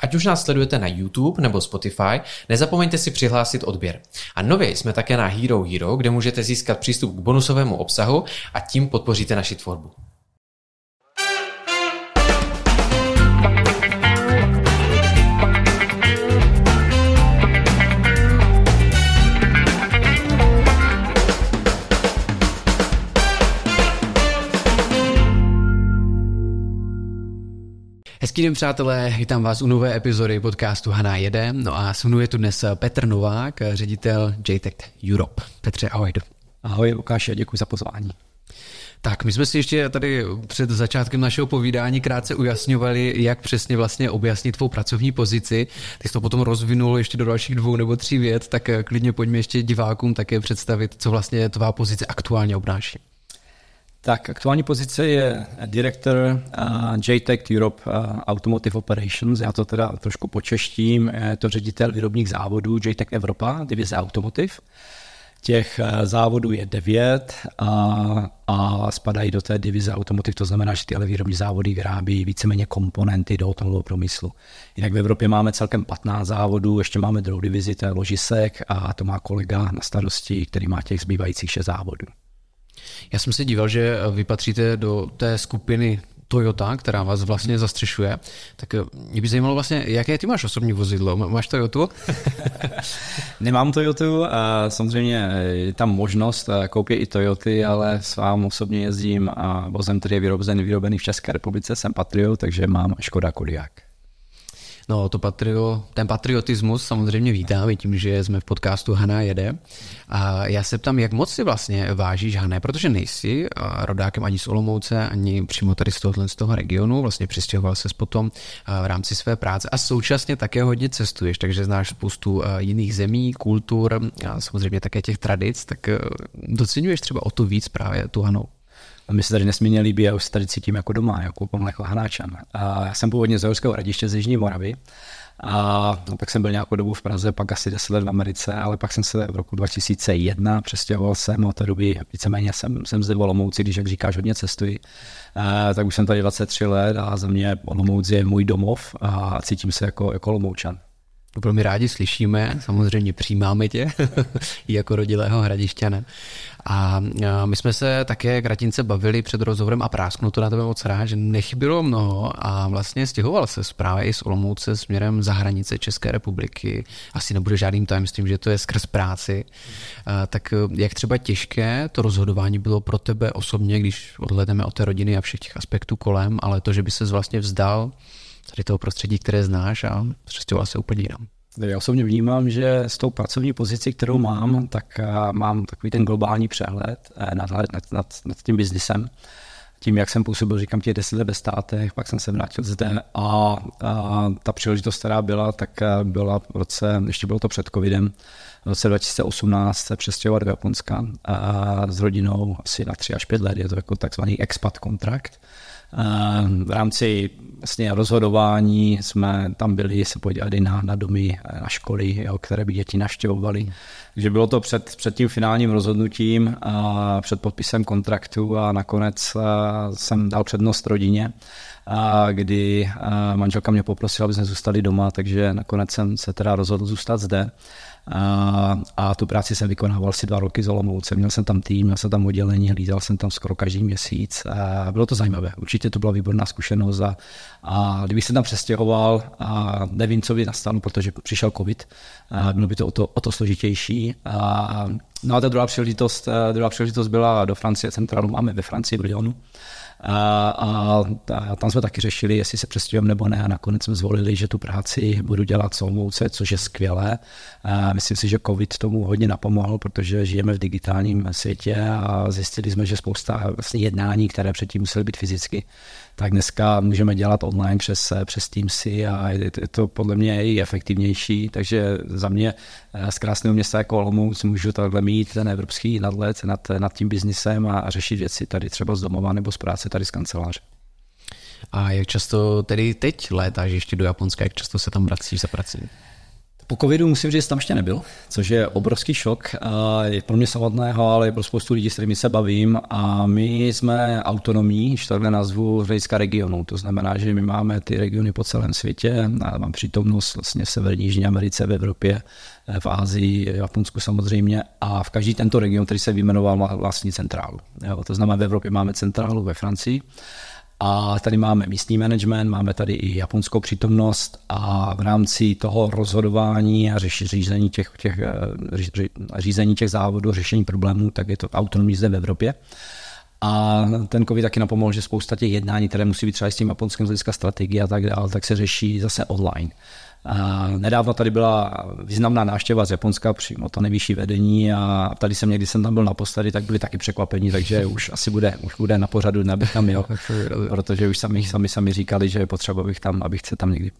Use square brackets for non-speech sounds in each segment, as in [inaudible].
Ať už nás sledujete na YouTube nebo Spotify, nezapomeňte si přihlásit odběr. A nově jsme také na Hero Hero, kde můžete získat přístup k bonusovému obsahu a tím podpoříte naši tvorbu. Hezký den, přátelé, vítám vás u nové epizody podcastu Haná jede. No a se mnou je tu dnes Petr Novák, ředitel JTech Europe. Petře, ahoj. Ahoj, Lukáši, děkuji za pozvání. Tak, my jsme si ještě tady před začátkem našeho povídání krátce ujasňovali, jak přesně vlastně objasnit tvou pracovní pozici. Ty jsi to potom rozvinul ještě do dalších dvou nebo tří vět, tak klidně pojďme ještě divákům také představit, co vlastně tvá pozice aktuálně obnáší. Tak aktuální pozice je direktor uh, JTech Europe uh, Automotive Operations. Já to teda trošku počeštím. Je to ředitel výrobních závodů JTech Evropa, divize Automotive. Těch uh, závodů je devět a, a spadají do té divize Automotive, to znamená, že tyhle výrobní závody vyrábí víceméně komponenty do automobilového průmyslu. Jinak v Evropě máme celkem 15 závodů, ještě máme druhou divizi, to je ložisek a to má kolega na starosti, který má těch zbývajících šest závodů. Já jsem se díval, že vy patříte do té skupiny Toyota, která vás vlastně zastřešuje. Tak eh, mě by zajímalo vlastně, jaké ty máš osobní vozidlo? Máš Toyotu? [laughs] Nemám Toyotu, a samozřejmě je tam možnost eh, koupit i Toyoty, ale sám osobně jezdím a vozem, který je vyrobený, vyrobený v České republice, jsem Patriot, takže mám Škoda Kodiaq. No, to patrio, ten patriotismus samozřejmě vítáme tím, že jsme v podcastu Hana jede. A já se ptám, jak moc si vlastně vážíš Hané, protože nejsi rodákem ani z Olomouce, ani přímo tady z tohohle z toho regionu, vlastně přistěhoval se potom v rámci své práce a současně také hodně cestuješ, takže znáš spoustu jiných zemí, kultur a samozřejmě také těch tradic, tak docenuješ třeba o to víc právě tu Hanou. A mi se tady nesmírně líbí, já už se tady cítím jako doma, jako jako hanáčan. A já jsem původně z Horského radiště z Jižní Moravy, a no, pak jsem byl nějakou dobu v Praze, pak asi 10 let v Americe, ale pak jsem se v roku 2001 přestěhoval jsem, od té doby víceméně jsem, jsem zde v Olomouci, když jak říkáš, hodně cestuji, a, tak už jsem tady 23 let a za mě Olomouc je můj domov a cítím se jako, jako Olomoučan. Velmi rádi slyšíme, samozřejmě přijímáme tě [laughs] i jako rodilého hradišťana. A my jsme se také Gratince bavili před rozhovorem a prásknu to na tebe moc rád, že nechybilo mnoho a vlastně stěhoval se právě i z Olomouce směrem za hranice České republiky. Asi nebude žádným tajemstvím, že to je skrz práci. Tak jak třeba těžké to rozhodování bylo pro tebe osobně, když odhledeme od té rodiny a všech těch aspektů kolem, ale to, že by se vlastně vzdal tady toho prostředí, které znáš a přestěhoval se úplně jinam. Já osobně vnímám, že s tou pracovní pozicí, kterou mám, tak mám takový ten globální přehled eh, nad, nad, nad, nad tím biznisem. Tím, jak jsem působil, říkám, těch deset let ve státech, pak jsem se vrátil zde a, a ta příležitost, která byla, tak eh, byla v roce, ještě bylo to před covidem, v roce 2018 se přestěhovat do Japonska a s rodinou asi na tři až pět let, je to jako takzvaný expat kontrakt v rámci vlastně rozhodování jsme tam byli se podívali na, na domy, na školy, jo, které by děti naštěvovaly. Takže bylo to před, před tím finálním rozhodnutím, a před podpisem kontraktu a nakonec jsem dal přednost rodině, a kdy manželka mě poprosila, aby jsme zůstali doma, takže nakonec jsem se teda rozhodl zůstat zde. A, a tu práci jsem vykonával asi dva roky z Olomouce. Měl jsem tam tým, měl jsem tam oddělení, hlídal jsem tam skoro každý měsíc. A bylo to zajímavé. Určitě to byla výborná zkušenost. A, a kdybych se tam přestěhoval, a nevím, co by nastalo, protože přišel COVID, a bylo by to o to, o to složitější. A, no a ta druhá příležitost, druhá příležitost byla do Francie, centrálu máme ve Francii, v Lyonu. A, a, a tam jsme taky řešili, jestli se přestěhujeme nebo ne a nakonec jsme zvolili, že tu práci budu dělat v Olomouce, což je skvělé. A myslím si, že COVID tomu hodně napomohl, protože žijeme v digitálním světě a zjistili jsme, že spousta vlastně jednání, které předtím musely být fyzicky, tak dneska můžeme dělat online přes, přes Teamsy a je to podle mě i efektivnější, takže za mě eh, z krásného města jako Olomouc můžu takhle mít ten evropský nadlet nad, nad tím biznisem a řešit věci tady třeba z domova nebo z práce tady z kanceláře. A jak často tedy teď létáš ještě do Japonska, jak často se tam vracíš za prací? Po covidu musím říct, tam ještě nebyl, což je obrovský šok. Je pro mě samotného, ale je pro spoustu lidí, s kterými se bavím. A my jsme autonomní, když takhle nazvu, z hlediska regionu. To znamená, že my máme ty regiony po celém světě. A mám přítomnost vlastně v Severní Jižní Americe, v Evropě, v Ázii, v Japonsku samozřejmě. A v každý tento region, který se vyjmenoval, má vlastní centrálu. Jo, to znamená, v Evropě máme centrálu ve Francii a tady máme místní management, máme tady i japonskou přítomnost a v rámci toho rozhodování a řízení těch, těch, eh, řízení těch závodů, řešení problémů, tak je to autonomní zde v Evropě. A ten COVID taky napomohl, že spousta těch jednání, které musí být třeba s tím japonským z hlediska strategie a tak dále, tak se řeší zase online. A nedávno tady byla významná návštěva z Japonska, přímo to nejvyšší vedení a tady jsem někdy jsem tam byl naposledy, tak byli taky překvapení, takže [laughs] už asi bude, už bude na pořadu, abych tam jel, protože už sami, sami, sami říkali, že je potřeba, abych tam, abych se tam někdy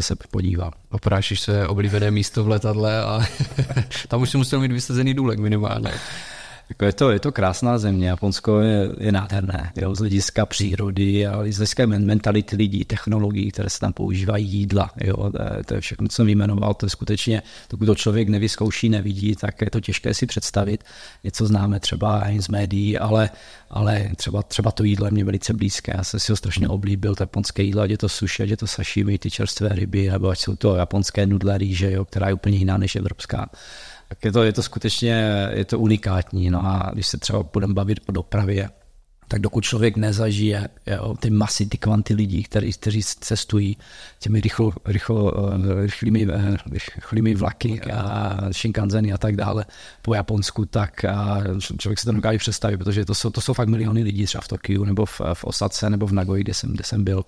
se podíval. Oprášíš se oblíbené místo v letadle a [laughs] tam už si musel mít vysazený důlek minimálně. Jako je, to, je to krásná země, Japonsko je, je nádherné, jo, z hlediska přírody, i z hlediska mentality lidí, technologií, které se tam používají, jídla. Jo, to, je, to je všechno, co jsem vyjmenoval, to je skutečně, dokud to člověk nevyzkouší, nevidí, tak je to těžké si představit. Něco známe třeba i z médií, ale, ale třeba, třeba to jídlo je mě velice blízké. Já jsem si ho strašně oblíbil, to japonské jídlo, ať je to sushi, ať je to sashimi, ty čerstvé ryby, nebo ať jsou to japonské nudle rýže, jo, která je úplně jiná než evropská tak je to, je to skutečně je to unikátní. No a když se třeba budeme bavit o dopravě, tak dokud člověk nezažije jo, ty masy, ty kvanty lidí, který, kteří cestují těmi rychlo, rychlo, eh, rychlými, eh, rychlými vlaky a Shinkansen a tak dále po Japonsku, tak a člověk se to dokáže představit, protože to jsou, to jsou fakt miliony lidí třeba v Tokiu nebo v, v Osace nebo v Nagoji, kde jsem, kde jsem byl,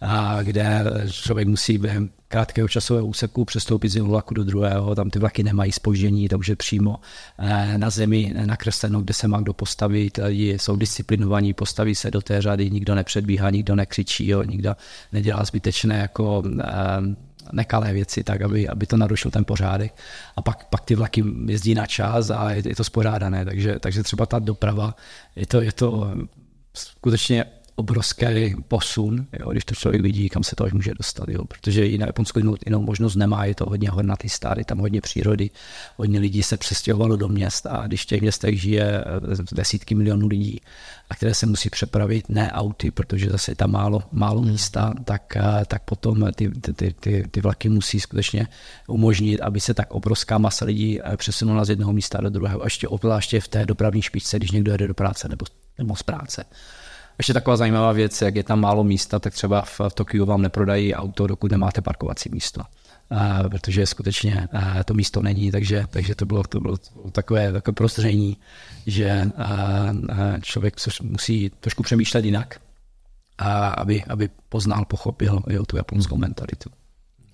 a kde člověk musí během krátkého časového úseku přestoupit z jednoho vlaku do druhého, tam ty vlaky nemají spoždění, takže přímo eh, na zemi nakresleno, kde se má kdo postavit, lidi jsou disciplinovaní, postaví se do té řady, nikdo nepředbíhá, nikdo nekřičí, jo, nikdo nedělá zbytečné jako eh, nekalé věci, tak aby, aby to narušil ten pořádek. A pak, pak ty vlaky jezdí na čas a je, je to spořádané, takže, takže třeba ta doprava, je to, je to skutečně obrovský posun, jo, když to člověk vidí, kam se to až může dostat, jo, protože jiné Japonsko jinou, jinou možnost nemá, je to hodně hornatý stát, je tam hodně přírody, hodně lidí se přestěhovalo do měst a když v těch městech žije eh, desítky milionů lidí, a které se musí přepravit ne auty, protože zase je tam málo, málo hmm. místa, tak, eh, tak potom ty, ty, ty, ty vlaky musí skutečně umožnit, aby se tak obrovská masa lidí eh, přesunula z jednoho místa do druhého. A ještě obzvláště v té dopravní špičce, když někdo jede do práce nebo, nebo z práce. Ještě taková zajímavá věc, jak je tam málo místa, tak třeba v, Tokiu vám neprodají auto, dokud nemáte parkovací místo. A, protože skutečně a, to místo není, takže, takže to bylo, to bylo takové, takové prostředí, že a člověk musí trošku přemýšlet jinak, aby, aby poznal, pochopil jo, tu japonskou mentalitu.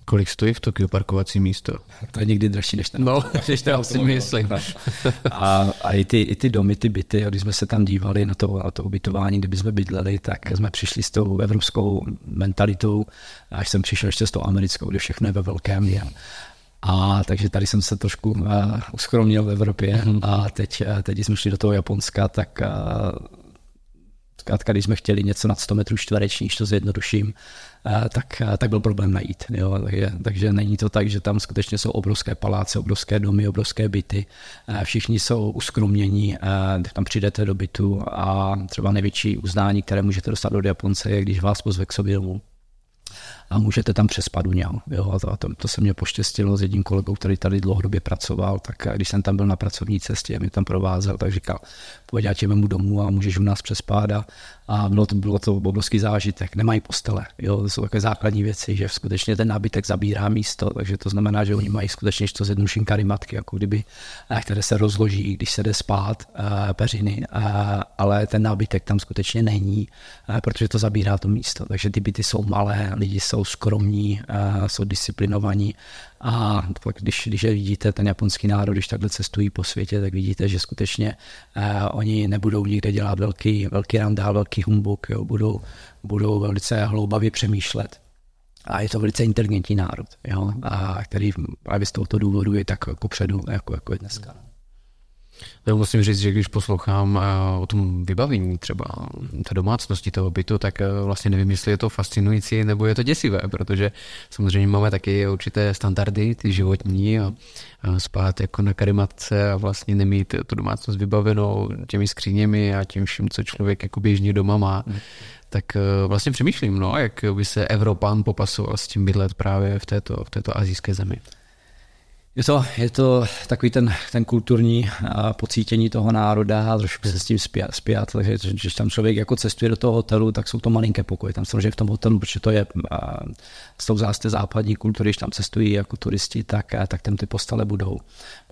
Kolik stojí v Tokiu parkovací místo? To je někdy dražší než ten. No, než to si myslím. A, a i, ty, i ty domy, ty byty, když jsme se tam dívali na to, na to ubytování, kde jsme bydleli, tak jsme přišli s tou evropskou mentalitou, až jsem přišel ještě s tou americkou, kde všechno je ve velkém. Je. A takže tady jsem se trošku uh, uskromnil v Evropě mhm. a teď, uh, teď jsme šli do toho Japonska, tak uh, zkrátka, když jsme chtěli něco nad 100 metrů čtverečních, to zjednoduším, Eh, tak, eh, tak byl problém najít. Jo. Takže, takže není to tak, že tam skutečně jsou obrovské paláce, obrovské domy, obrovské byty. Eh, všichni jsou uskromnění, tam přijdete do bytu a třeba největší uznání, které můžete dostat od Japonce, je, když vás pozve k sobě domů a můžete tam přespat u něho. Jo, a to, to, se mě poštěstilo s jedním kolegou, který tady dlouhodobě pracoval, tak když jsem tam byl na pracovní cestě, mě tam provázel, tak říkal, pojď, já mu domů a můžeš u nás přespát a a bylo to, bylo to obrovský zážitek. Nemají postele, jo, to jsou takové základní věci, že skutečně ten nábytek zabírá místo, takže to znamená, že oni mají skutečně to zjednoduším karimatky, jako kdyby, eh, které se rozloží, když se jde spát, uh, peřiny, uh, ale ten nábytek tam skutečně není, protože to zabírá to místo. Takže ty byty jsou malé, lidi jsou skromní, jsou disciplinovaní a pak, když, když vidíte ten japonský národ, když takhle cestují po světě, tak vidíte, že skutečně uh, oni nebudou nikde dělat velký, velký randál, velký humbuk, jo, budou, budou velice hloubavě přemýšlet. A je to velice inteligentní národ, jo, a který právě z tohoto důvodu je tak jako předu, jako, jako je dneska. Já musím říct, že když poslouchám eh, o tom vybavení třeba té domácnosti toho bytu, tak eh, vlastně nevím, jestli je to fascinující nebo je to děsivé, protože samozřejmě máme taky určité standardy, ty životní a spát jako na karimatce a vlastně nemít tu domácnost vybavenou těmi skříněmi a tím vším, co člověk jako běžně doma má. Hmm tak eh, vlastně přemýšlím, no, jak by se Evropan popasoval s tím bydlet právě v této, v této azijské zemi. Je to, je to takový ten, ten kulturní pocítění toho národa a trošku se s tím spět, takže když tam člověk jako cestuje do toho hotelu, tak jsou to malinké pokoje. Tam samozřejmě v tom hotelu, protože to je s tou zásté západní kultury, když tam cestují jako turisti, tak, tak tam ty postele budou.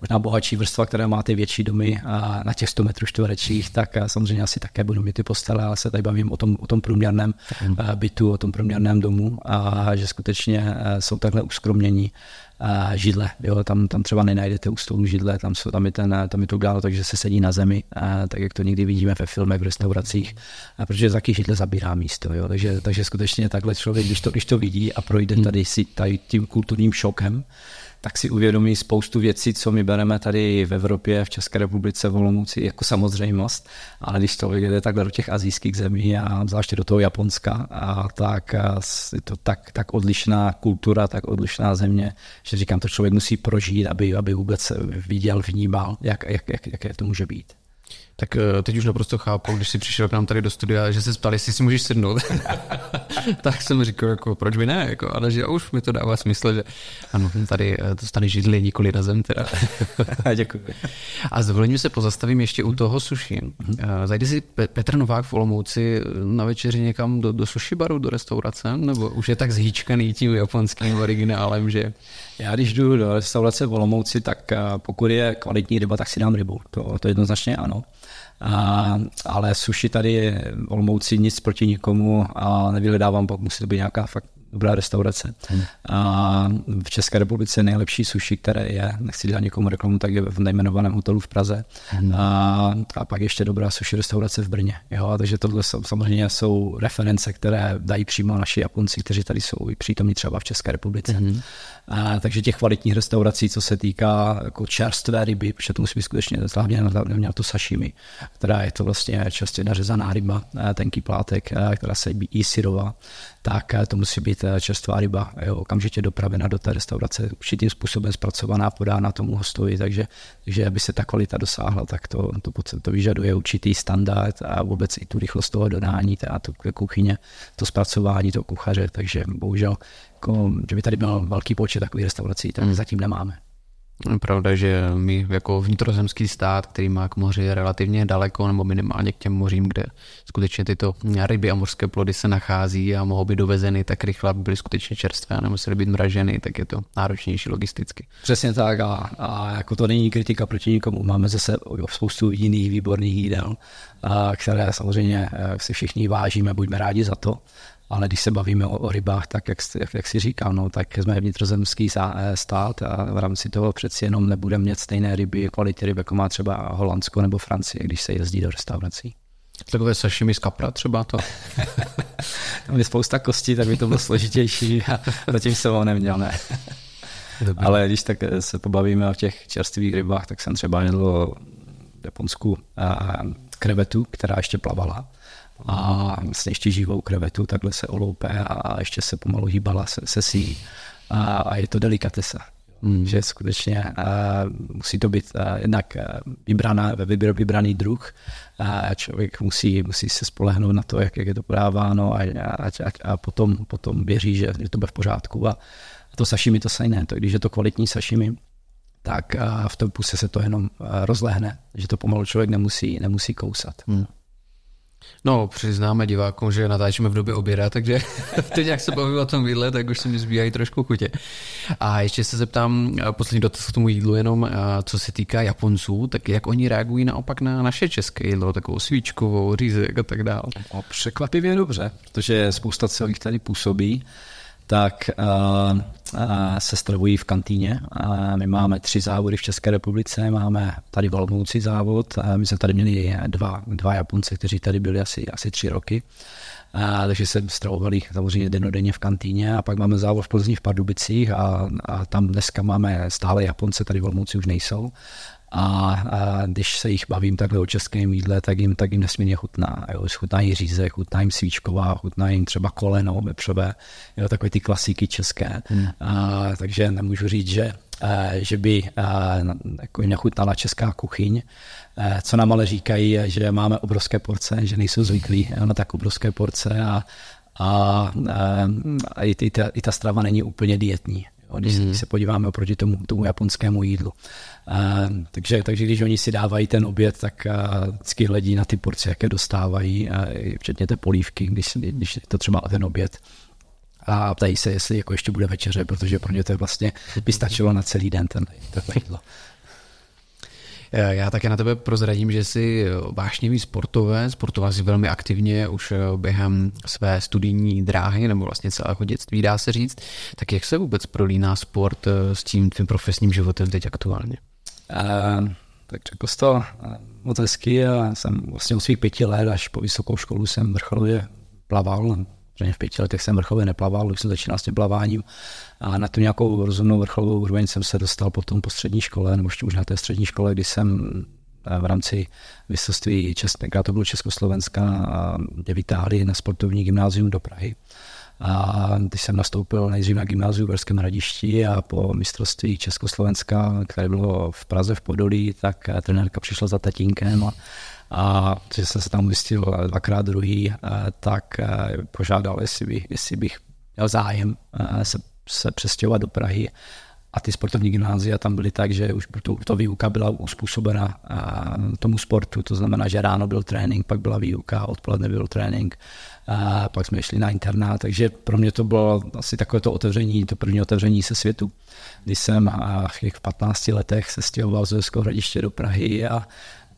Možná bohatší vrstva, které má ty větší domy na těch 100 metrů čtverečních, tak samozřejmě asi také budou mít ty postele, ale se tady bavím o tom, o tom průměrném bytu, o tom průměrném domu a že skutečně jsou takhle uskromnění židle. Jo, tam, tam třeba nenajdete u stolu židle, tam, jsou, tam, je ten, tam je to uděláno tak, že se sedí na zemi, a, tak jak to někdy vidíme ve filmech, v restauracích, a protože taky židle zabírá místo. Jo, takže, takže skutečně takhle člověk, když to, když to vidí a projde hmm. tady si tady tím kulturním šokem, tak si uvědomí spoustu věcí, co my bereme tady v Evropě, v České republice, v Olomouci jako samozřejmost, ale když to jde takhle do těch azijských zemí a zvláště do toho Japonska, a tak je to tak, tak odlišná kultura, tak odlišná země, že říkám, to člověk musí prožít, aby, aby vůbec viděl, vnímal, jak, jak, jak, jaké to může být tak eh, teď už naprosto chápu, když jsi přišel k nám tady do studia, že se ptali, jestli si můžeš sednout. [laughs] [laughs] tak jsem říkal, jako, proč by ne, jako, ale že už mi to dává smysl, že ano, tady eh, to stane židli, nikoli na zem. Teda. [laughs] Děkuji. A s dovolením se pozastavím ještě u toho sushi. Eh, zajde si Petr Novák v Olomouci na večeři někam do, do sushi baru, do restaurace, nebo už je tak zhýčkaný tím japonským originálem, že... Já když jdu do restaurace v Olomouci, tak pokud je kvalitní ryba, tak si dám rybu. To, to jednoznačně ano. A, ale sushi tady Olmouci nic proti nikomu a nevyhledávám, pak musí to být nějaká fakt dobrá restaurace. Hmm. A v České republice nejlepší sushi, které je, nechci dělat někomu reklamu, tak je v nejmenovaném hotelu v Praze. Hmm. A, a pak ještě dobrá sushi restaurace v Brně. Jo? Takže tohle jsou, samozřejmě jsou reference, které dají přímo naši Japonci, kteří tady jsou i přítomní třeba v České republice. Hmm. A, takže těch kvalitních restaurací, co se týká jako čerstvé ryby, protože to musí být skutečně hlavně na to sashimi, která je to vlastně čerstvě nařezaná ryba, tenký plátek, která se jí syrová, tak to musí být čerstvá ryba, jo, okamžitě dopravena do té restaurace, určitým způsobem zpracovaná, podána tomu hostovi, takže, takže aby se ta kvalita dosáhla, tak to, to, to vyžaduje určitý standard a vůbec i tu rychlost toho dodání, a to kuchyně, to zpracování toho kuchaře, takže bohužel jako, že by tady byl velký počet takových restaurací, tak hmm. zatím nemáme. Pravda, že my jako vnitrozemský stát, který má k moři relativně daleko, nebo minimálně k těm mořím, kde skutečně tyto ryby a mořské plody se nachází a mohou být dovezeny tak rychle, aby byly skutečně čerstvé a nemusely být mraženy, tak je to náročnější logisticky. Přesně tak a, a jako to není kritika proti nikomu. Máme zase spoustu jiných výborných jídel, které samozřejmě eh, si všichni vážíme, buďme rádi za to ale když se bavíme o, o rybách, tak jak, jak, jak si říkal, no, tak jsme vnitrozemský eh, stát a v rámci toho přeci jenom nebudeme mít stejné ryby, kvality ryb, jako má třeba Holandsko nebo Francie, když se jezdí do restaurací. Takové sashimi z kapra třeba to? [laughs] Tam je spousta kostí, tak by to bylo složitější a zatím jsem ho neměl, ne. Dobrý. Ale když tak eh, se pobavíme o těch čerstvých rybách, tak jsem třeba jedl v Japonsku krevetu, která ještě plavala a vlastně ještě živou krevetu, takhle se oloupe a ještě se pomalu hýbala se, se sí. A, a je to delikatesa. Hmm. Že skutečně a, musí to být a, jednak vybraná, vybraný druh a člověk musí, musí se spolehnout na to, jak, jak je to podáváno a, a, a, a potom, potom věří, že, že to bude v pořádku. A, a to sashimi to stejné, to, když je to kvalitní sashimi, tak v tom puse se to jenom rozlehne, že to pomalu člověk nemusí, nemusí kousat. Hmm. No, přiznáme divákům, že natáčíme v době oběda, takže [laughs] teď jak se bavím o tom jídle, tak už se mi zbývají trošku chutě. A ještě se zeptám, poslední dotaz k tomu jídlu jenom, co se týká Japonců, tak jak oni reagují naopak na naše české jídlo, takovou svíčkovou, řízek a tak dále. No, překvapivě dobře, protože spousta celých tady působí tak uh, uh, se stravují v kantýně. Uh, my máme tři závody v České republice, máme tady v Olomouci závod, uh, my jsme tady měli dva, dva Japonce, kteří tady byli asi, asi tři roky. A, takže se stravovali samozřejmě denodenně v kantýně a pak máme závod v Plzni v Pardubicích a, a tam dneska máme stále Japonce, tady v Olomouci už nejsou a, a když se jich bavím takhle o českém jídle, tak jim, tak jim nesmírně chutná. Jo. Chutná jim říze, chutná jim svíčková, chutná jim třeba koleno, vepřové, jo, takové ty klasiky české. Hmm. A, takže nemůžu říct, že že by jako nechutnala česká kuchyň. Co nám ale říkají, že máme obrovské porce, že nejsou zvyklí na tak obrovské porce a, a, a i, ta, i ta strava není úplně dietní. Když mm. se podíváme oproti tomu, tomu japonskému jídlu. Uh, takže, takže když oni si dávají ten oběd, tak uh, vždycky hledí na ty porce, jaké dostávají, uh, včetně té polívky, když, když je to třeba ten oběd a ptají se, jestli jako ještě bude večeře, protože pro ně to vlastně by stačilo na celý den ten, ten jídlo. Já také na tebe prozradím, že jsi vášnivý sportové, sportoval jsi velmi aktivně už během své studijní dráhy, nebo vlastně celého dětství, dá se říct. Tak jak se vůbec prolíná sport s tím tvým profesním životem teď aktuálně? Uh, tak řekl jsi to moc hezky. Já jsem vlastně od svých pěti let až po vysokou školu jsem vrcholově plaval, Protože v pěti letech jsem vrcholově neplaval, už jsem začínal s tím plaváním a na tu nějakou rozumnou vrcholovou úroveň jsem se dostal potom po střední škole, nebo ještě už na té střední škole, kdy jsem eh, v rámci vysoství České, to bylo Československa, a mě vytáhli na sportovní gymnázium do Prahy. A když jsem nastoupil nejdřív na gymnáziu v Verském hradišti a po mistrovství Československa, které bylo v Praze v Podolí, tak eh, trenérka přišla za tatínkem a a že jsem se tam umístil dvakrát druhý, tak požádal, jestli, by, jestli bych měl zájem se, se přestěhovat do Prahy. A ty sportovní gymnázia tam byly tak, že už to, to výuka byla uspůsobena tomu sportu, to znamená, že ráno byl trénink, pak byla výuka, odpoledne byl trénink, a pak jsme šli na internát, takže pro mě to bylo asi takové to otevření, to první otevření se světu, když jsem v těch 15 letech se stěhoval z hradiště do Prahy a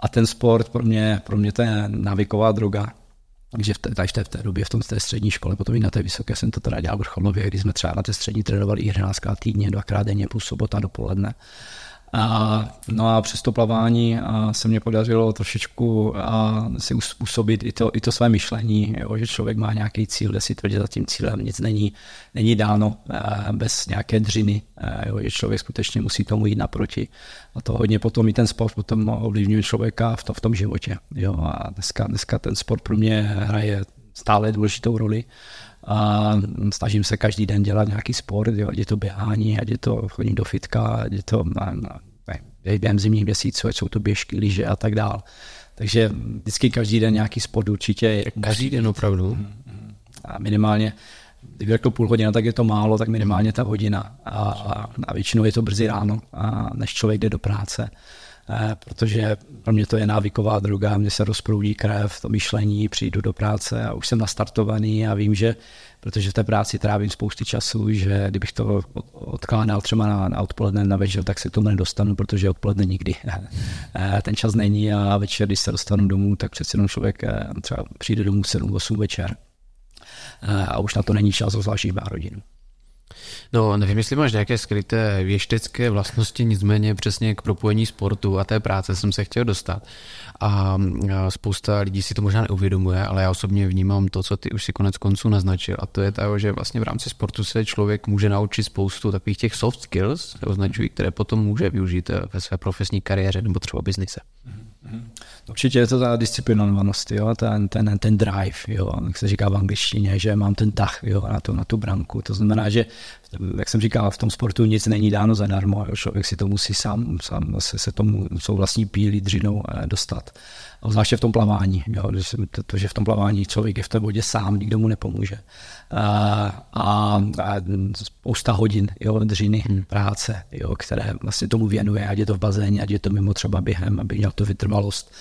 a ten sport pro mě, pro mě to je návyková droga. Takže v té, v té době v tom té střední škole, potom i na té vysoké jsem to teda dělal vrcholově, když jsme třeba na té střední trénovali i 11 týdně, dvakrát denně, plus sobota dopoledne. A, no a přes to plavání a se mě podařilo trošičku a si uspůsobit i to, i to své myšlení, jo, že člověk má nějaký cíl, jde si tvrdě za tím cílem, nic není, není dáno bez nějaké dřiny, jo, že člověk skutečně musí tomu jít naproti. A to hodně potom i ten sport potom ovlivňuje člověka v, to, v tom životě. Jo. A dneska, dneska ten sport pro mě hraje stále důležitou roli a snažím se každý den dělat nějaký sport, jo, ať je to běhání, ať je to chodím do fitka, ať je to na, na, ne, během zimních měsíců, ať jsou to běžky, lyže a tak dál. Takže vždycky každý den nějaký sport určitě. Každý den opravdu? A minimálně, kdyby řekl půl hodina, tak je to málo, tak minimálně ta hodina. A, a, a většinou je to brzy ráno, a než člověk jde do práce. Eh, protože pro mě to je návyková droga, mě se rozproudí krev, to myšlení, přijdu do práce a už jsem nastartovaný a vím, že protože v té práci trávím spousty času, že kdybych to odkládal třeba na, na odpoledne, na večer, tak se k tomu nedostanu, protože odpoledne nikdy [laughs] eh, ten čas není a večer, když se dostanu domů, tak přece jenom člověk eh, třeba přijde domů 7-8 večer a už na to není čas, zvlášť má rodinu. No, nevím, jestli máš nějaké skryté věštecké vlastnosti, nicméně přesně k propojení sportu a té práce jsem se chtěl dostat. A spousta lidí si to možná neuvědomuje, ale já osobně vnímám to, co ty už si konec konců naznačil. A to je to, že vlastně v rámci sportu se člověk může naučit spoustu takových těch soft skills, označují, které potom může využít ve své profesní kariéře nebo třeba biznise. Mm-hmm. Určitě je to ta disciplinovanost, jo, ten, ten, ten drive, jo, jak se říká v angličtině, že mám ten tah jo, na, tu, na tu branku. To znamená, že, jak jsem říkal, v tom sportu nic není dáno zadarmo, jo, člověk si to musí sám, sám se, se tomu svou vlastní pílí dřinou eh, dostat zvláště v tom plavání. Jo, to, to, že v tom plavání člověk je v té vodě sám, nikdo mu nepomůže. A, a, a spousta hodin jo, dřiny hmm. práce, jo, které vlastně tomu věnuje, ať je to v bazéně, ať je to mimo třeba během, aby měl to vytrvalost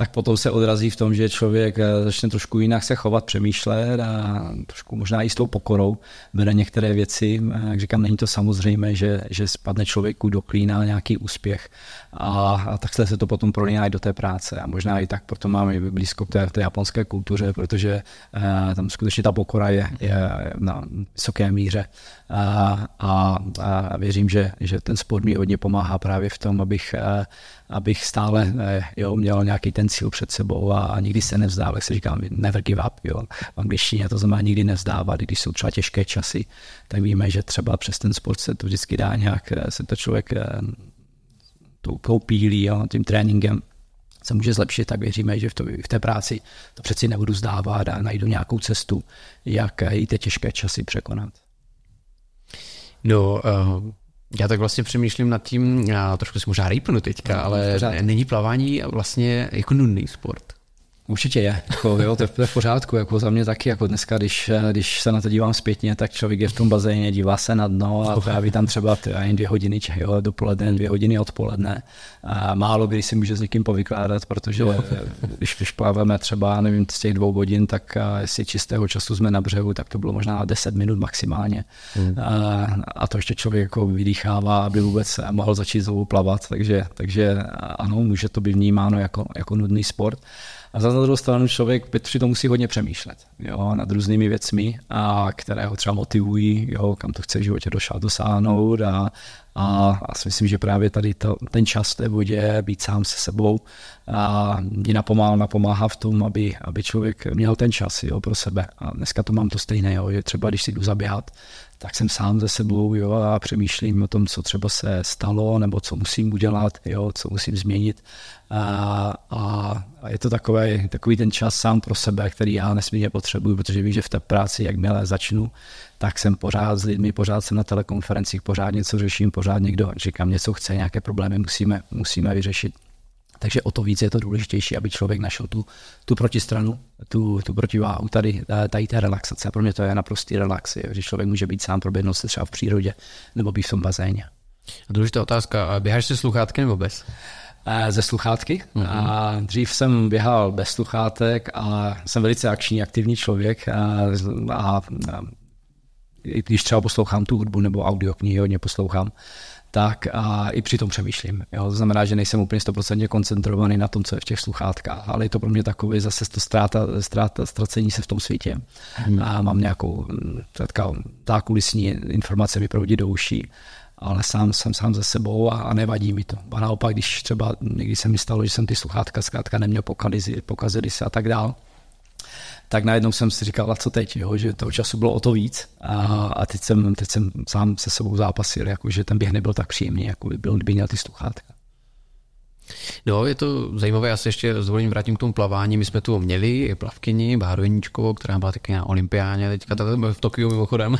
tak potom se odrazí v tom, že člověk eh, začne trošku jinak se chovat, přemýšlet a trošku možná i s tou pokorou bere některé věci. Jak říkám, není to samozřejmé, že, že spadne člověku do klína nějaký úspěch a, a takhle se to potom prolíná i do té práce a možná i tak proto máme blízko k té, té japonské kultuře, protože uh, tam skutečně ta pokora je, je na vysoké míře a, a, a věřím, že, že ten sport mi hodně pomáhá právě v tom, abych uh, abych stále eh, jo, měl nějaký ten cíl před sebou a, a nikdy se nevzdával, jak se říká, never give up, jo, v angličtině to znamená nikdy nevzdávat, když jsou třeba těžké časy, tak víme, že třeba přes ten sport se to vždycky dá nějak, eh, se to člověk eh, tou, tou pílí, jo, tím tréninkem se může zlepšit, tak věříme, že v, to, v té práci to přeci nebudu zdávat a najdu nějakou cestu, jak i ty těžké časy překonat. No, uh, já tak vlastně přemýšlím nad tím, já trošku si možná rejpnu teďka, no, ale není plavání vlastně jako nudný sport. Určitě je, jako, jo, to, je, to je v pořádku, jako za mě taky, jako dneska, když, když se na to dívám zpětně, tak člověk je v tom bazéně, dívá se na dno a tráví tam třeba jen dvě hodiny jo, dopoledne, dvě hodiny odpoledne. A málo kdy si může s někým povykládat, protože když, když pláváme třeba, nevím, z těch dvou hodin, tak jestli čistého času jsme na břehu, tak to bylo možná 10 minut maximálně. Hmm. A, a, to ještě člověk jako vydýchává, aby vůbec mohl začít znovu plavat, takže, takže ano, může to být vnímáno jako, jako nudný sport. A za druhou stranu člověk to musí hodně přemýšlet jo, nad různými věcmi, a které ho třeba motivují, jo, kam to chce v životě dosáhnout a, a, a si myslím, že právě tady to, ten čas té vodě, být sám se sebou a mě napomáhá, napomáhá v tom, aby, aby člověk měl ten čas jo, pro sebe. A dneska to mám to stejné, jo, že třeba když si jdu zaběhat, tak jsem sám ze sebou jo, a přemýšlím o tom, co třeba se stalo, nebo co musím udělat, jo, co musím změnit. A, a, a je to takový, takový ten čas sám pro sebe, který já nesmírně potřebuji, protože vím, že v té práci, jakmile začnu, tak jsem pořád s lidmi, pořád jsem na telekonferencích, pořád něco řeším, pořád někdo říkám, něco chce, nějaké problémy musíme, musíme vyřešit. Takže o to víc je to důležitější, aby člověk našel tu, tu protistranu, tu, tu protiváhu tady, tady té relaxace. Pro mě to je naprostý relax, že člověk může být sám, proběhnout se třeba v přírodě nebo být v tom bazéně. A důležitá otázka, běháš se sluchátky nebo bez? ze sluchátky. Mm-hmm. A dřív jsem běhal bez sluchátek a jsem velice akční, aktivní člověk a, a, a když třeba poslouchám tu hudbu nebo audioknihy hodně poslouchám, tak a i přitom přemýšlím. Jo? To znamená, že nejsem úplně stoprocentně koncentrovaný na tom, co je v těch sluchátkách, ale je to pro mě takový zase to ztráta, ztráta ztracení se v tom světě. Hmm. A mám nějakou taková kulisní informace mi proudí do uší ale sám jsem sám ze sebou a, a nevadí mi to. A naopak, když třeba někdy se mi stalo, že jsem ty sluchátka zkrátka neměl pokazit, pokazili se a tak dál, tak najednou jsem si říkal, a co teď, jo? že toho času bylo o to víc a, a teď, jsem, teď jsem sám se sebou zápasil, jako, že ten běh nebyl tak příjemný, jako by byl, kdyby měl ty sluchátka. No, je to zajímavé, já se ještě s dovolením vrátím k tomu plavání. My jsme tu měli plavkyni Báru Jeníčkovou, která byla taky na olympiáně, teďka v Tokiu mimochodem.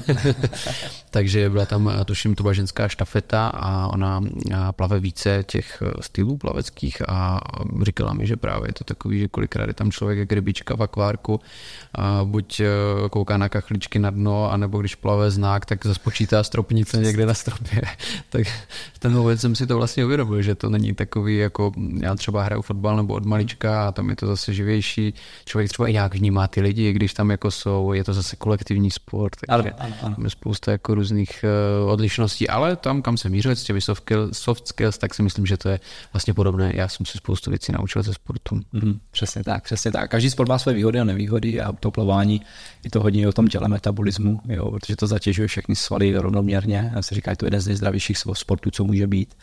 [laughs] Takže byla tam, tuším, to byla ženská štafeta a ona plave více těch stylů plaveckých a říkala mi, že právě je to takový, že kolikrát je tam člověk jak rybička v akvárku, a buď e, kouká na kachličky na dno, anebo když plave znak, tak zaspočítá stropnice někde na stropě. [laughs] tak v ten moment jsem si to vlastně uvědomil, že to není takový jako jako já třeba hraju fotbal nebo od malička a tam je to zase živější. Člověk třeba i nějak vnímá ty lidi, když tam jako jsou, je to zase kolektivní sport, takže ano, ano, ano. je spousta jako různých uh, odlišností, ale tam, kam se mířil s těmi soft skills, soft skills, tak si myslím, že to je vlastně podobné. Já jsem si spoustu věcí naučil ze sportu. Mm, přesně tak, přesně tak. Každý sport má své výhody a nevýhody a to plování je to hodně o tom těle metabolismu, jo, protože to zatěžuje všechny svaly rovnoměrně. Já se říká, to je jeden z nejzdravějších sportů, co může být.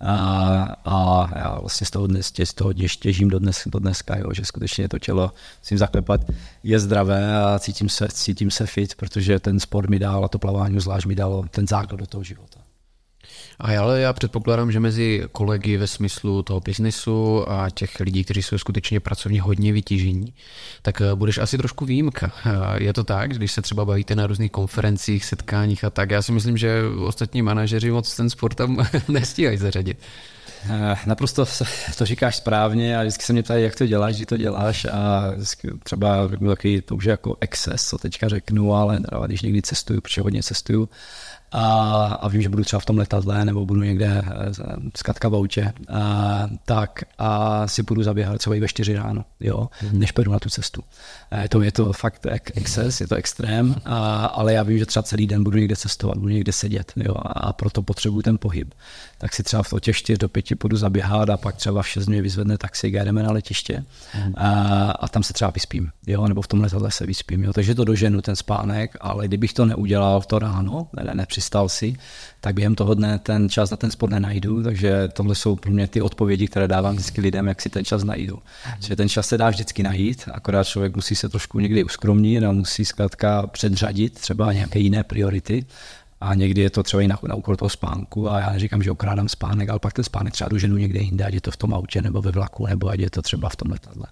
A, a já vlastně z toho, dnes, z toho těžím do, dnes, do dneska, jo, že skutečně to tělo, musím zaklepat, je zdravé a cítím se, cítím se fit, protože ten sport mi dal a to plavání zvlášť mi dalo ten základ do toho života. A ale já předpokládám, že mezi kolegy ve smyslu toho biznesu a těch lidí, kteří jsou skutečně pracovně hodně vytížení, tak eh, budeš asi trošku výjimka. Eh, je to tak, když se třeba bavíte na různých konferencích, setkáních a tak. Já si myslím, že ostatní manažeři moc ten sport tam [laughs] nestíhají zařadit. Eh, naprosto to říkáš správně a vždycky se mě ptají, jak to děláš, že to děláš a třeba řeknu takový to už jako excess, co teďka řeknu, ale když někdy cestuju, protože hodně cestuju, a, a vím, že budu třeba v tom letadle nebo budu někde eh, v autě, a, tak a si budu zaběhat třeba i ve 4 ráno, jo, mm. než půjdu na tu cestu. E, to je to fakt excess, je to extrém, a, ale já vím, že třeba celý den budu někde cestovat, budu někde sedět, jo, a proto potřebuji ten pohyb. Tak si třeba v těch 4 do 5 půjdu zaběhat a pak třeba v 6 mě vyzvedne taxi, jdeme na letiště mm. a, a, tam se třeba vyspím, jo, nebo v tom letadle se vyspím, jo, takže to doženu ten spánek, ale kdybych to neudělal v to ráno, ne, ne, přistal si, tak během toho dne ten čas na ten sport nenajdu, takže tohle jsou pro mě ty odpovědi, které dávám vždycky lidem, jak si ten čas najdu. Že ten čas se dá vždycky najít, akorát člověk musí se trošku někdy uskromnit a musí zkrátka předřadit třeba nějaké jiné priority A někdy je to třeba i na, na úkol toho spánku a já neříkám, že okrádám spánek, ale pak ten spánek třeba tu ženu někde jinde, ať je to v tom autě nebo ve vlaku, nebo ať je to třeba v tom letadle.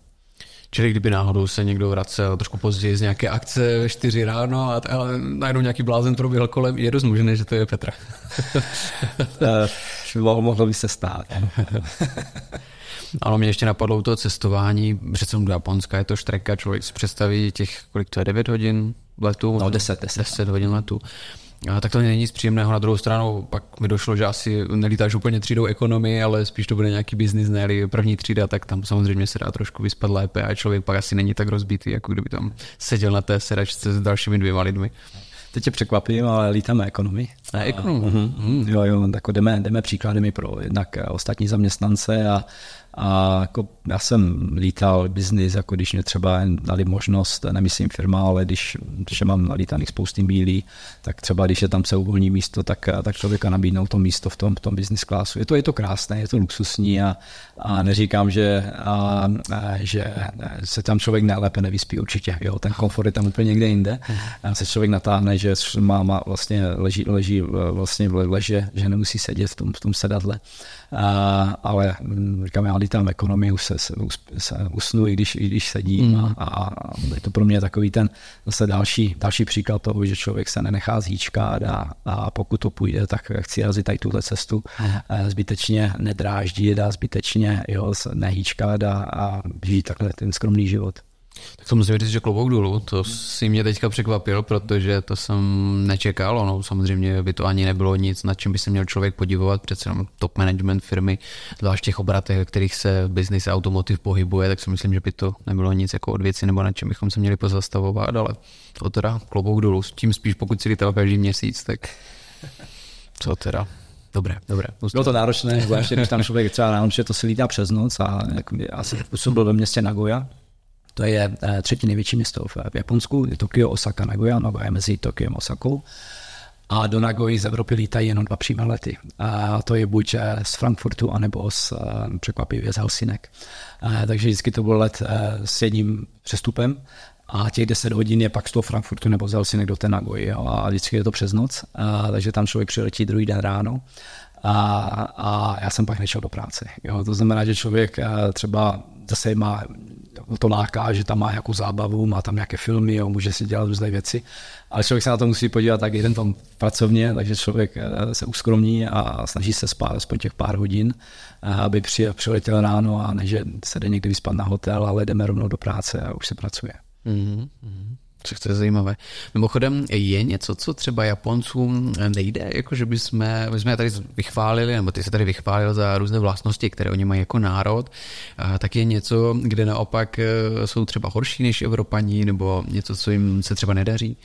Čili kdyby náhodou se někdo vracel trošku později z nějaké akce ve 4 ráno a, a najednou nějaký blázen proběhl kolem, je dost možné, že to je Petra. Eh, mohlo by se stát. [laughs] Ano, mě ještě napadlo to cestování, přece do Japonska je to štreka, člověk si představí těch, kolik to je, 9 hodin letu? No 10, 10. 10 hodin letu. A tak to není nic příjemného. Na druhou stranu pak mi došlo, že asi nelítáš úplně třídou ekonomii, ale spíš to bude nějaký biznis, ne první třída, tak tam samozřejmě se dá trošku vyspat lépe a člověk pak asi není tak rozbitý, jako kdyby tam seděl na té sedačce s dalšími dvěma lidmi. Teď tě překvapím, ale lítáme ekonomii. Ne, ekonomii. Uh, uh, jo, jo, tak jdeme, jdeme příklady pro jednak ostatní zaměstnance a a jako já jsem lítal biznis, jako když mě třeba dali možnost, nemyslím firma, ale když, když mám nalítaných spousty mílí, tak třeba když je tam se uvolní místo, tak, tak člověka nabídnou to místo v tom, v tom business classu. Je to, je to krásné, je to luxusní a, a neříkám, že, a, a, že se tam člověk nejlépe nevyspí určitě. Jo, ten komfort je tam úplně někde jinde. A se člověk natáhne, že má, má vlastně leží, leží vlastně v leže, že nemusí sedět v tom, v tom sedadle. A, ale mm, říkám, já lítám ekonomii, už se, se, se usnu, i když, i když sedím mm. a, a, je to pro mě takový ten zase další, další příklad toho, že člověk se nenechá zhýčkat a, a pokud to půjde, tak chci razit tady tuhle cestu, mm. zbytečně nedráždit a zbytečně jo, nehýčkat a, a žít takhle ten skromný život. Tak to musím říct, že klobouk dolů, to si mě teďka překvapil, protože to jsem nečekal, ono samozřejmě by to ani nebylo nic, nad čím by se měl člověk podivovat, přece jenom top management firmy, zvlášť v těch obratech, ve kterých se business automotiv pohybuje, tak si myslím, že by to nebylo nic jako od věci, nebo nad čím bychom se měli pozastavovat, ale to teda klobouk dolů, tím spíš pokud si lítal každý měsíc, tak [laughs] co teda. Dobré, dobré. Bylo to náročné, zvláště když tam člověk třeba ráno, že to se lítá přes noc a asi byl ve městě Nagoya, to je eh, třetí největší město v Japonsku, je Tokio, Osaka, Nagoya, Nagoya je mezi Tokiem a Osakou. A do Nagoji z Evropy lítají jenom dva přímé lety. A to je buď eh, z Frankfurtu, anebo z, eh, překvapivě z Helsinek. A takže vždycky to byl let s jedním přestupem a těch 10 hodin je pak z toho Frankfurtu nebo z Helsinek do té Nagoji. A vždycky je to přes noc, a, takže tam člověk přiletí druhý den ráno. A, a já jsem pak nešel do práce. Jo. To znamená, že člověk třeba zase má to láká, že tam má nějakou zábavu, má tam nějaké filmy, jo, může si dělat různé věci, ale člověk se na to musí podívat tak jeden tam pracovně, takže člověk eh, se uskromní a snaží se spát aspoň těch pár hodin, eh, aby přiletěl ráno a ne, že se jde někdy vyspat na hotel, ale jdeme rovnou do práce a už se pracuje. Mm-hmm. Což to je zajímavé. Mimochodem, je něco, co třeba Japoncům nejde, jako že bychom, my jsme tady vychválili, nebo ty se tady vychválil za různé vlastnosti, které oni mají jako národ, tak je něco, kde naopak e, jsou třeba horší než Evropaní, nebo něco, co jim se třeba nedaří?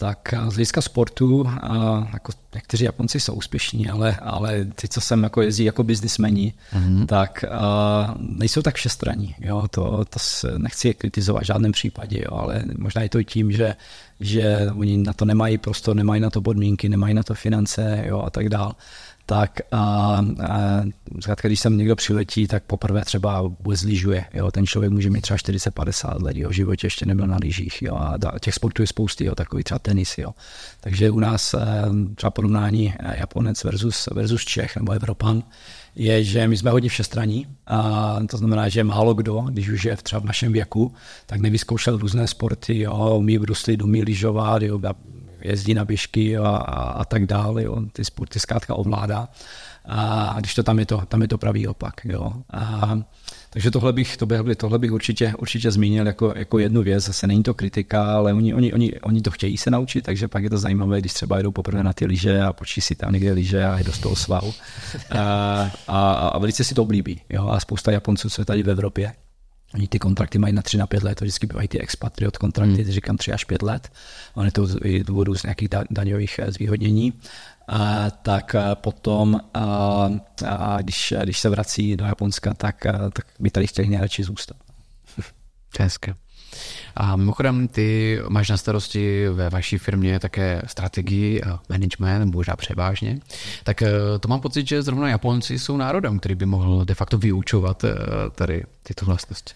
Tak z hlediska sportu, a jako někteří Japonci jsou úspěšní, ale, ale ty, co jsem jako jezdí jako biznismeni, mm-hmm. tak a, nejsou tak všestraní. Jo? To, to se, nechci je kritizovat v žádném případě, jo? ale možná je to tím, že, že oni na to nemají prostor, nemají na to podmínky, nemají na to finance jo? a tak dále tak a, a zkrátka, když sem někdo přiletí, tak poprvé třeba vůbec lyžuje. Jo. Ten člověk může mít třeba 40-50 let, jo. v životě ještě nebyl na lyžích. Jo. A těch sportů je spousty, jo. takový třeba tenis. Jo. Takže u nás eh, třeba porovnání eh, Japonec versus, versus Čech nebo Evropan, je, že my jsme hodně všestraní a to znamená, že málo kdo, když už je třeba v našem věku, tak nevyzkoušel různé sporty, jo, umí bruslit, umí lyžovat, jo, jezdí na běžky a, a, a tak dále, jo. ty sporty zkrátka ovládá. A když to tam je to, tam je to pravý opak. Jo. A, takže tohle bych, to bych, tohle bych určitě, určitě zmínil jako, jako jednu věc. Zase není to kritika, ale oni, oni, oni, oni to chtějí se naučit, takže pak je to zajímavé, když třeba jdou poprvé na ty lyže a počí si tam někde lyže a jdou z toho svahu. A, a, a, velice si to oblíbí. Jo. A spousta Japonců, co je tady v Evropě, Oni ty kontrakty mají na 3 na 5 let, to vždycky bývají ty expatriot kontrakty, hmm. říkám 3 až 5 let. Oni to z důvodu z nějakých daňových eh, zvýhodnění. A, tak a potom, a, a když, když se vrací do Japonska, tak, tak by tady chtěli nejradši zůstat. Hezké. A mimochodem, ty máš na starosti ve vaší firmě také strategii a management, možná převážně. Tak eh, to mám pocit, že zrovna Japonci jsou národem, který by mohl de facto vyučovat eh, tady tyto vlastnosti.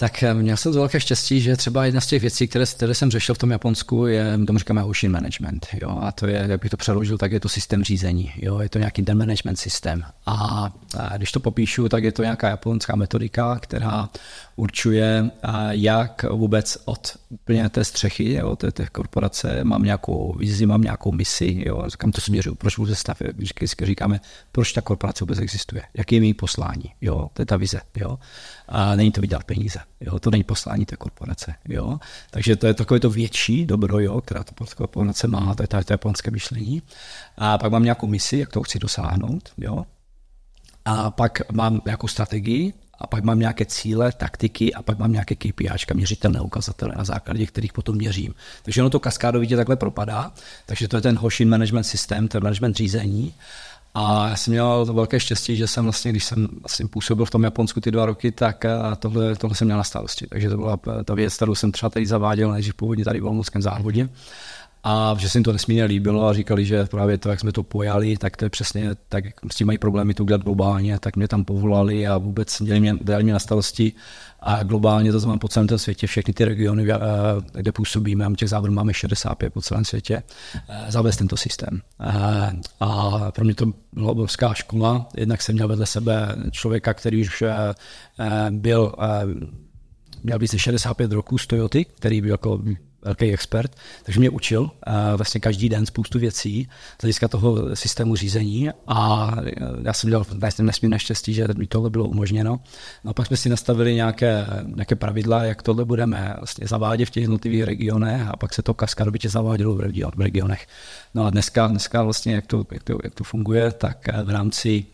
Tak eh, měl jsem to velké štěstí, že třeba jedna z těch věcí, které, které jsem řešil v tom Japonsku, je, tomu říkáme ocean management. Jo? A to je, jak bych to přeložil, tak je to systém řízení. Jo? Je to nějaký den management systém. A, a když to popíšu, tak je to nějaká japonská metodika, která určuje, jak vůbec od úplně té střechy, jo, té, té korporace, mám nějakou vizi, mám nějakou misi, jo, kam to směřuju, proč vůbec stav, když říkáme, proč ta korporace vůbec existuje, jaký je její poslání, jo, to je ta vize, jo, a není to vydělat peníze, jo, to není poslání té korporace, jo, takže to je takové to větší dobro, jo, která ta korporace má, to je to japonské myšlení, a pak mám nějakou misi, jak to chci dosáhnout, jo, a pak mám nějakou strategii, a pak mám nějaké cíle, taktiky a pak mám nějaké KPIčka, měřitelné ukazatele, na základě kterých potom měřím. Takže ono to kaskádovitě takhle propadá, takže to je ten Hoshin Management System, ten management řízení. A já jsem měl to velké štěstí, že jsem vlastně, když jsem vlastně působil v tom Japonsku ty dva roky, tak eh, tohle, tohle jsem měl na starosti. Takže to byla ta věc, kterou jsem třeba tady zaváděl, než původně tady v Olomouckém závodě a že se jim to nesmírně líbilo a říkali, že právě to, jak jsme to pojali, tak to je přesně tak, jak s tím mají problémy to udělat globálně, tak mě tam povolali a vůbec dělali mě, dali mě na starosti a globálně to znamená po celém tom světě, všechny ty regiony, eh, kde působíme, těch závodů máme 65 po celém světě, eh, zavést tento systém. Eh, a pro mě to byla obrovská škola, jednak jsem měl vedle sebe člověka, který už byl měl více 65 roků z Toyoty, který byl jako velký expert, takže mě učil vlastně každý den spoustu věcí z hlediska toho systému řízení a já jsem měl jsem nesmírně štěstí, že mi tohle bylo umožněno. No a pak jsme si nastavili nějaké, nějaké pravidla, jak tohle budeme vlastně zavádět v těch jednotlivých regionech a pak se to kaskadovitě zavádělo v regionech. No a dneska, dneska vlastně, jak to, jak, to, jak to funguje, tak eh, v rámci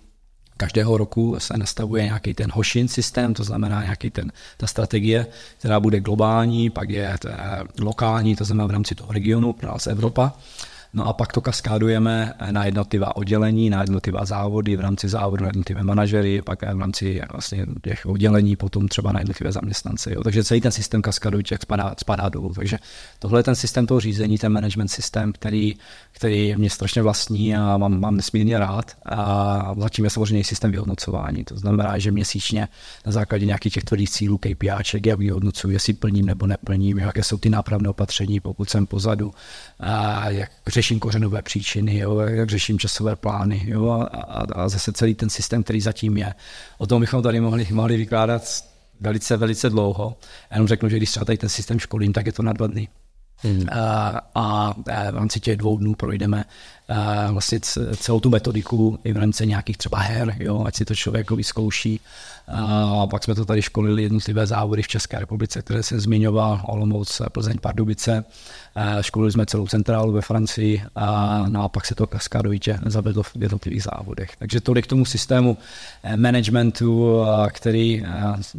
Každého roku se nastavuje nějaký ten Hoshin systém, to znamená nějaký ten, ta strategie, která bude globální, pak je lokální, to znamená v rámci toho regionu, pro nás Evropa. No a pak to kaskádujeme na jednotlivá oddělení, na jednotlivá závody, v rámci závodu na jednotlivé manažery, pak v rámci vlastně těch oddělení potom třeba na jednotlivé zaměstnance. Jo. Takže celý ten systém kaskadujček spadá, spadá dolů. Takže tohle je ten systém toho řízení, ten management systém, který, který mě strašně vlastní a mám, mám nesmírně rád. A zatím je samozřejmě systém vyhodnocování. To znamená, že měsíčně na základě nějakých těch tvrdých cílů KPIček já vyhodnocuji, jestli plním nebo neplním, jaké jsou ty nápravné opatření, pokud jsem pozadu, a jak kořenové příčiny, jo, jak řeším časové plány jo, a, a, zase celý ten systém, který zatím je. O tom bychom tady mohli, mohli vykládat velice, velice dlouho. Jenom řeknu, že když třeba tady ten systém školím, tak je to na dva dny. Hmm. A, a v rámci těch dvou dnů projdeme a vlastně celou tu metodiku i v rámci nějakých třeba her, jo, ať si to člověk vyzkouší. A pak jsme to tady školili jednotlivé závody v České republice, které jsem zmiňoval, Olomouc, Plzeň, Pardubice. Školili jsme celou centrálu ve Francii a, no a pak se to kaskádovitě zavedlo v jednotlivých závodech. Takže tolik k tomu systému eh, managementu, který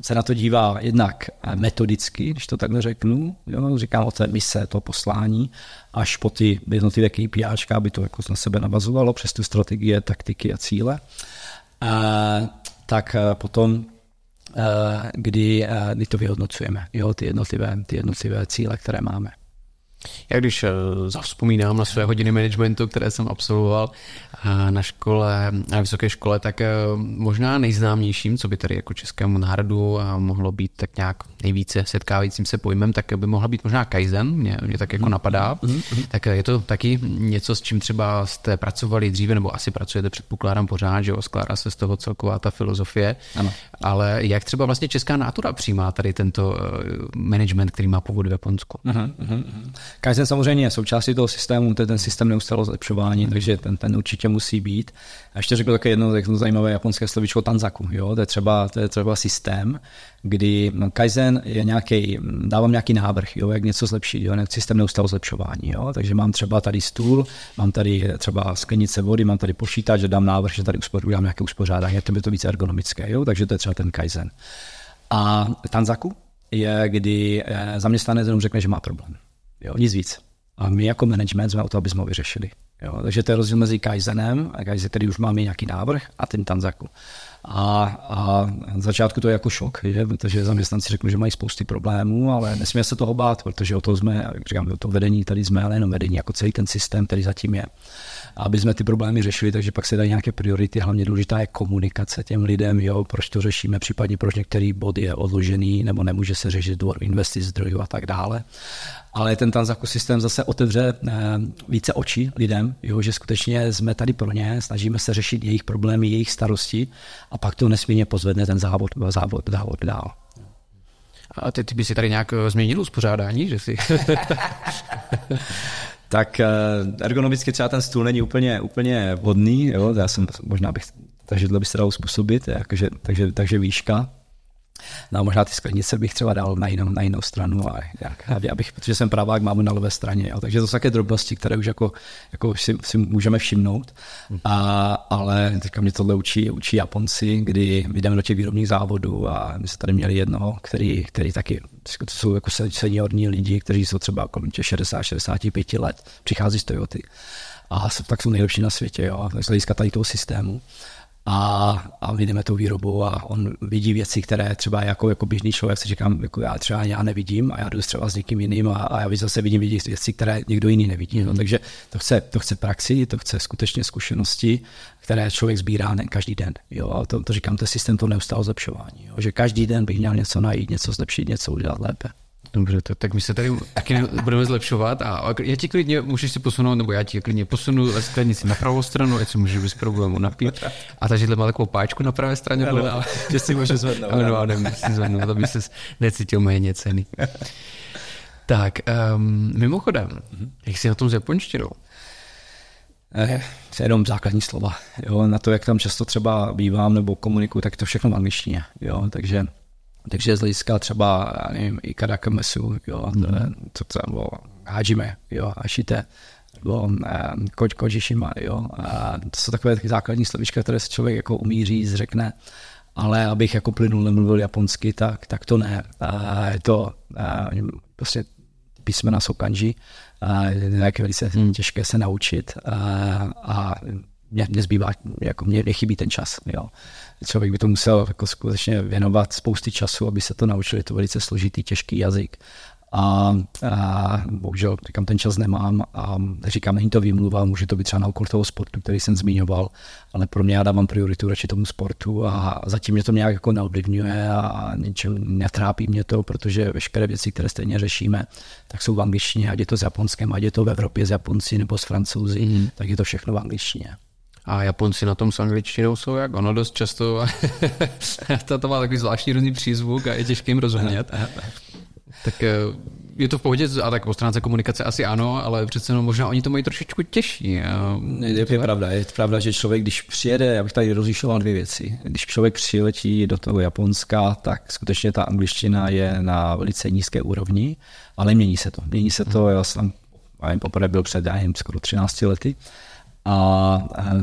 se na to dívá jednak metodicky, když to takhle řeknu, jo, říkám o té mise, to poslání, až po ty jednotlivé KPIčka, aby to jako na sebe navazovalo přes tu strategie, taktiky a cíle. A, tak potom kdy, kdy to vyhodnocujeme, jo, ty jednotlivé, ty jednotlivé cíle, které máme. Já když eh, zavzpomínám na své hodiny managementu, které jsem absolvoval eh, na škole, na vysoké škole, tak eh, možná nejznámějším, co by tady jako českému národu mohlo být tak nějak nejvíce setkávajícím se pojmem, tak by mohla být možná Kaizen, mě, mě tak jako napadá. Mm-hmm. Tak je to taky něco, s čím třeba jste pracovali dříve, nebo asi pracujete, předpokládám pořád, že skládá se z toho celková ta filozofie. Ano. Ale jak třeba vlastně česká nátura přijímá tady tento management, který má původ v Japonsku? Mm-hmm. Kaizen samozřejmě je součástí toho systému, to je ten systém neustále zlepšování, takže ten, ten určitě musí být. A ještě řekl také jedno, jedno zajímavé japonské slovíčko tanzaku. Jo? To, je třeba, to je třeba systém, kdy Kaizen je nějaký, dávám nějaký návrh, jo? jak něco zlepšit, jo? systém neustále zlepšování. Jo? Takže mám třeba tady stůl, mám tady třeba sklenice vody, mám tady počítač, že dám návrh, že tady udělám nějaké uspořádání, to by to více ergonomické. Jo? Takže to je třeba ten Kaizen. A tanzaku je, kdy eh, zaměstnanec jenom řekne, že má problém. Jo, nic víc. A my jako management jsme o to, aby jsme ho vyřešili. Jo, takže to je rozdíl mezi Kaizenem, a Kaizen, který už máme nějaký návrh, a tím Tanzaku. A, a na začátku to je jako šok, že? protože zaměstnanci řeknou, že mají spousty problémů, ale nesmíme se toho bát, protože o to jsme, jak říkám, o to vedení tady jsme, ale jenom vedení, jako celý ten systém, který zatím je. Aby jsme ty problémy řešili, takže pak se dají nějaké priority, hlavně důležitá je komunikace těm lidem, jo, proč to řešíme, případně proč některý bod je odložený, nebo nemůže se řešit dvor investic zdrojů a tak dále ale ten Tanzaku systém zase otevře eh, více očí lidem, jo, že skutečně jsme tady pro ně, snažíme se řešit jejich problémy, jejich starosti a pak to nesmírně pozvedne ten závod, závod, závod dál. A ty, ty by si tady nějak změnil uspořádání, že si... [laughs] tak eh, ergonomicky třeba ten stůl není úplně, úplně vhodný, jo, já jsem, možná bych, takže to by se dalo způsobit, jakože, takže, takže výška, No možná ty sklenice bych třeba dal na jinou, na jinou stranu, ale jak, abych, protože jsem pravák, mám na levé straně. Jo. Takže to jsou také drobnosti, které už jako, jako si, si, můžeme všimnout. A, ale teďka mě tohle učí, učí Japonci, kdy jdeme do těch výrobních závodů a my jsme tady měli jednoho, který, který taky to jsou jako seniorní lidi, kteří jsou třeba kolem těch 60-65 let, přichází z Toyoty a tak jsou nejlepší na světě, jo, z hlediska tady toho systému a, a vidíme tu výrobu a on vidí věci, které třeba jako, jako běžný člověk si říkám, jako já třeba já nevidím a já jdu třeba s někým jiným a, a já zase vidím vidí věci, které někdo jiný nevidí. No, takže to chce, to chce praxi, to chce skutečně zkušenosti, které člověk sbírá ne, každý den. Jo, a to, to říkám, to je systém to neustále zlepšování. Jo, že každý den bych měl něco najít, něco zlepšit, něco udělat lépe. Dobře, tak, tak my se tady taky budeme zlepšovat a já ti klidně můžeš si posunout, nebo já ti klidně posunu sklenici na pravou stranu, ať si můžeš bez problému napít. A takže má takovou páčku na pravé straně. Ale... Že si můžeš zvednout. Ano, ano, si zvednout, aby se necítil méně ceny. Tak, um, mimochodem, jak jsi na tom s japonštinou? Eh, jenom základní slova. Jo, na to, jak tam často třeba bývám nebo komunikuju, tak to všechno v angličtině. Jo, takže takže z hlediska třeba, já nevím, i Kadakamesu, jo, mm. to, to bylo Hajime, jo, Ashite, nebo eh, ko, Kojishima, jo, a to jsou takové základní slovíčka, které se člověk jako umí říct, řekne, ale abych jako plynul nemluvil japonsky, tak, tak to ne. A je to a, prostě písmena jsou kanji, a je velice hmm. těžké se naučit a, a mě, mě zbývá, jako mě nechybí ten čas. Jo. Člověk by to musel jako skutečně věnovat spousty času, aby se to naučili. To velice složitý, těžký jazyk. A, a bohužel říkám, ten čas nemám a říkám, není to výmluva, může to být třeba na úkol toho sportu, který jsem zmiňoval, ale pro mě já dávám prioritu radši tomu sportu a zatím mě to nějak jako neovlivňuje a ničem netrápí mě to, protože veškeré věci, které stejně řešíme, tak jsou v angličtině, ať je to s Japonskem, ať je to v Evropě s Japonci nebo s Francouzi, mm. tak je to všechno v angličtině. A Japonci na tom s angličtinou jsou jak ono dost často. [laughs] to, to má takový zvláštní různý přízvuk a je těžké jim rozumět. tak eh, je to v pohodě, a tak po stránce komunikace asi ano, ale přece no, možná oni to mají trošičku těžší. Je to pravda, je pravda, že člověk, když přijede, já bych tady rozlišoval dvě věci. Když člověk přiletí do toho Japonska, tak skutečně ta angličtina je na velice nízké úrovni, ale mění se to. Mění se to, já jsem poprvé byl před, já nevím, skoro 13 lety, a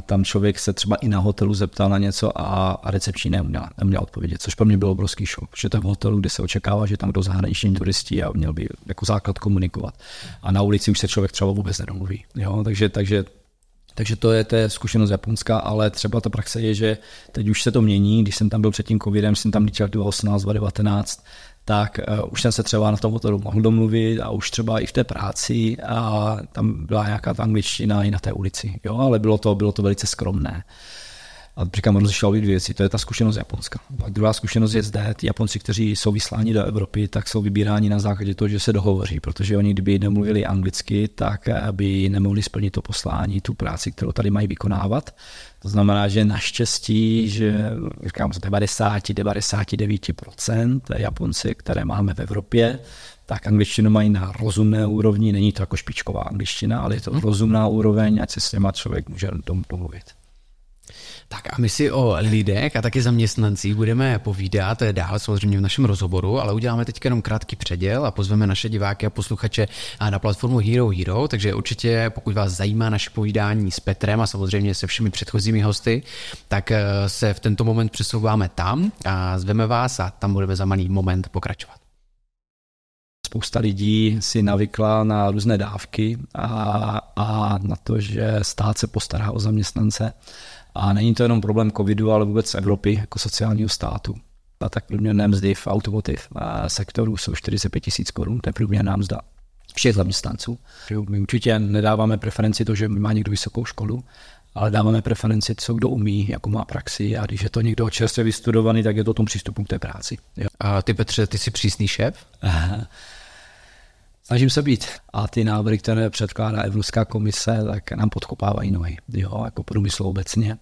tam člověk se třeba i na hotelu zeptal na něco a, recepční neuměla, neuměla odpovědět, což pro mě byl obrovský šok, že to v hotelu, kde se očekává, že tam jdou zahraniční turisti a měl by jako základ komunikovat. A na ulici už se člověk třeba vůbec nedomluví. Jo? Takže, takže takže to je, to je zkušenost Japonska, ale třeba ta praxe je, že teď už se to mění. Když jsem tam byl před tím covidem, jsem tam líčil 2018, 2019, tak uh, už jsem se třeba na tom motoru mohl domluvit a už třeba i v té práci a tam byla nějaká ta angličtina i na té ulici, jo, ale bylo to, bylo to velice skromné. A říkám, rozlišoval dvě věci, to je ta zkušenost Japonska. Pak druhá zkušenost je zde, ty Japonci, kteří jsou vysláni do Evropy, tak jsou vybíráni na základě toho, že se dohovoří, protože oni, kdyby nemluvili anglicky, tak by nemohli splnit to poslání, tu práci, kterou tady mají vykonávat. To znamená, že naštěstí, že říkám, z 90-99% Japonci, které máme v Evropě, tak angličtinu mají na rozumné úrovni, není to jako špičková angličtina, ale je to rozumná úroveň, ať se s těma člověk může domluvit. Tak a my si o lidech a taky zaměstnancích budeme povídat dál samozřejmě v našem rozhovoru, ale uděláme teď jenom krátký předěl a pozveme naše diváky a posluchače na platformu Hero Hero, takže určitě pokud vás zajímá naše povídání s Petrem a samozřejmě se všemi předchozími hosty, tak eh, se v tento moment přesouváme tam a zveme vás a tam budeme za malý moment pokračovat. Spousta lidí si navykla na různé dávky a, a na to, že stát se postará o zaměstnance A není to jenom problém covidu, ale vůbec Evropy jako sociálního státu. A tak průměrné mzdy v automotiv sektoru jsou 45 tisíc korun, to je průměrná mzda všech zaměstnanců. My určitě nedáváme preferenci to, že má někdo vysokou školu, ale dáváme preferenci, co kdo umí, jako má praxi a když je to někdo čerstvě vystudovaný, tak je to tom přístupu k té práci. Jo. A ty Petře, ty jsi přísný šéf? [laughs] Snažím se být. A ty návrhy, které předkládá Evropská komise, tak nám podkopávají nohy. Jo, jako průmysl obecně.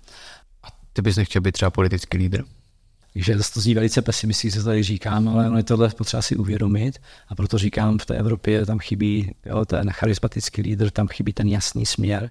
A ty bys nechtěl být třeba politický lídr? že to zní velice pesimisticky, se tady říkám, ale ono je tohle potřeba si uvědomit a proto říkám, v té Evropě tam chybí jo, ten charismatický lídr, tam chybí ten jasný směr.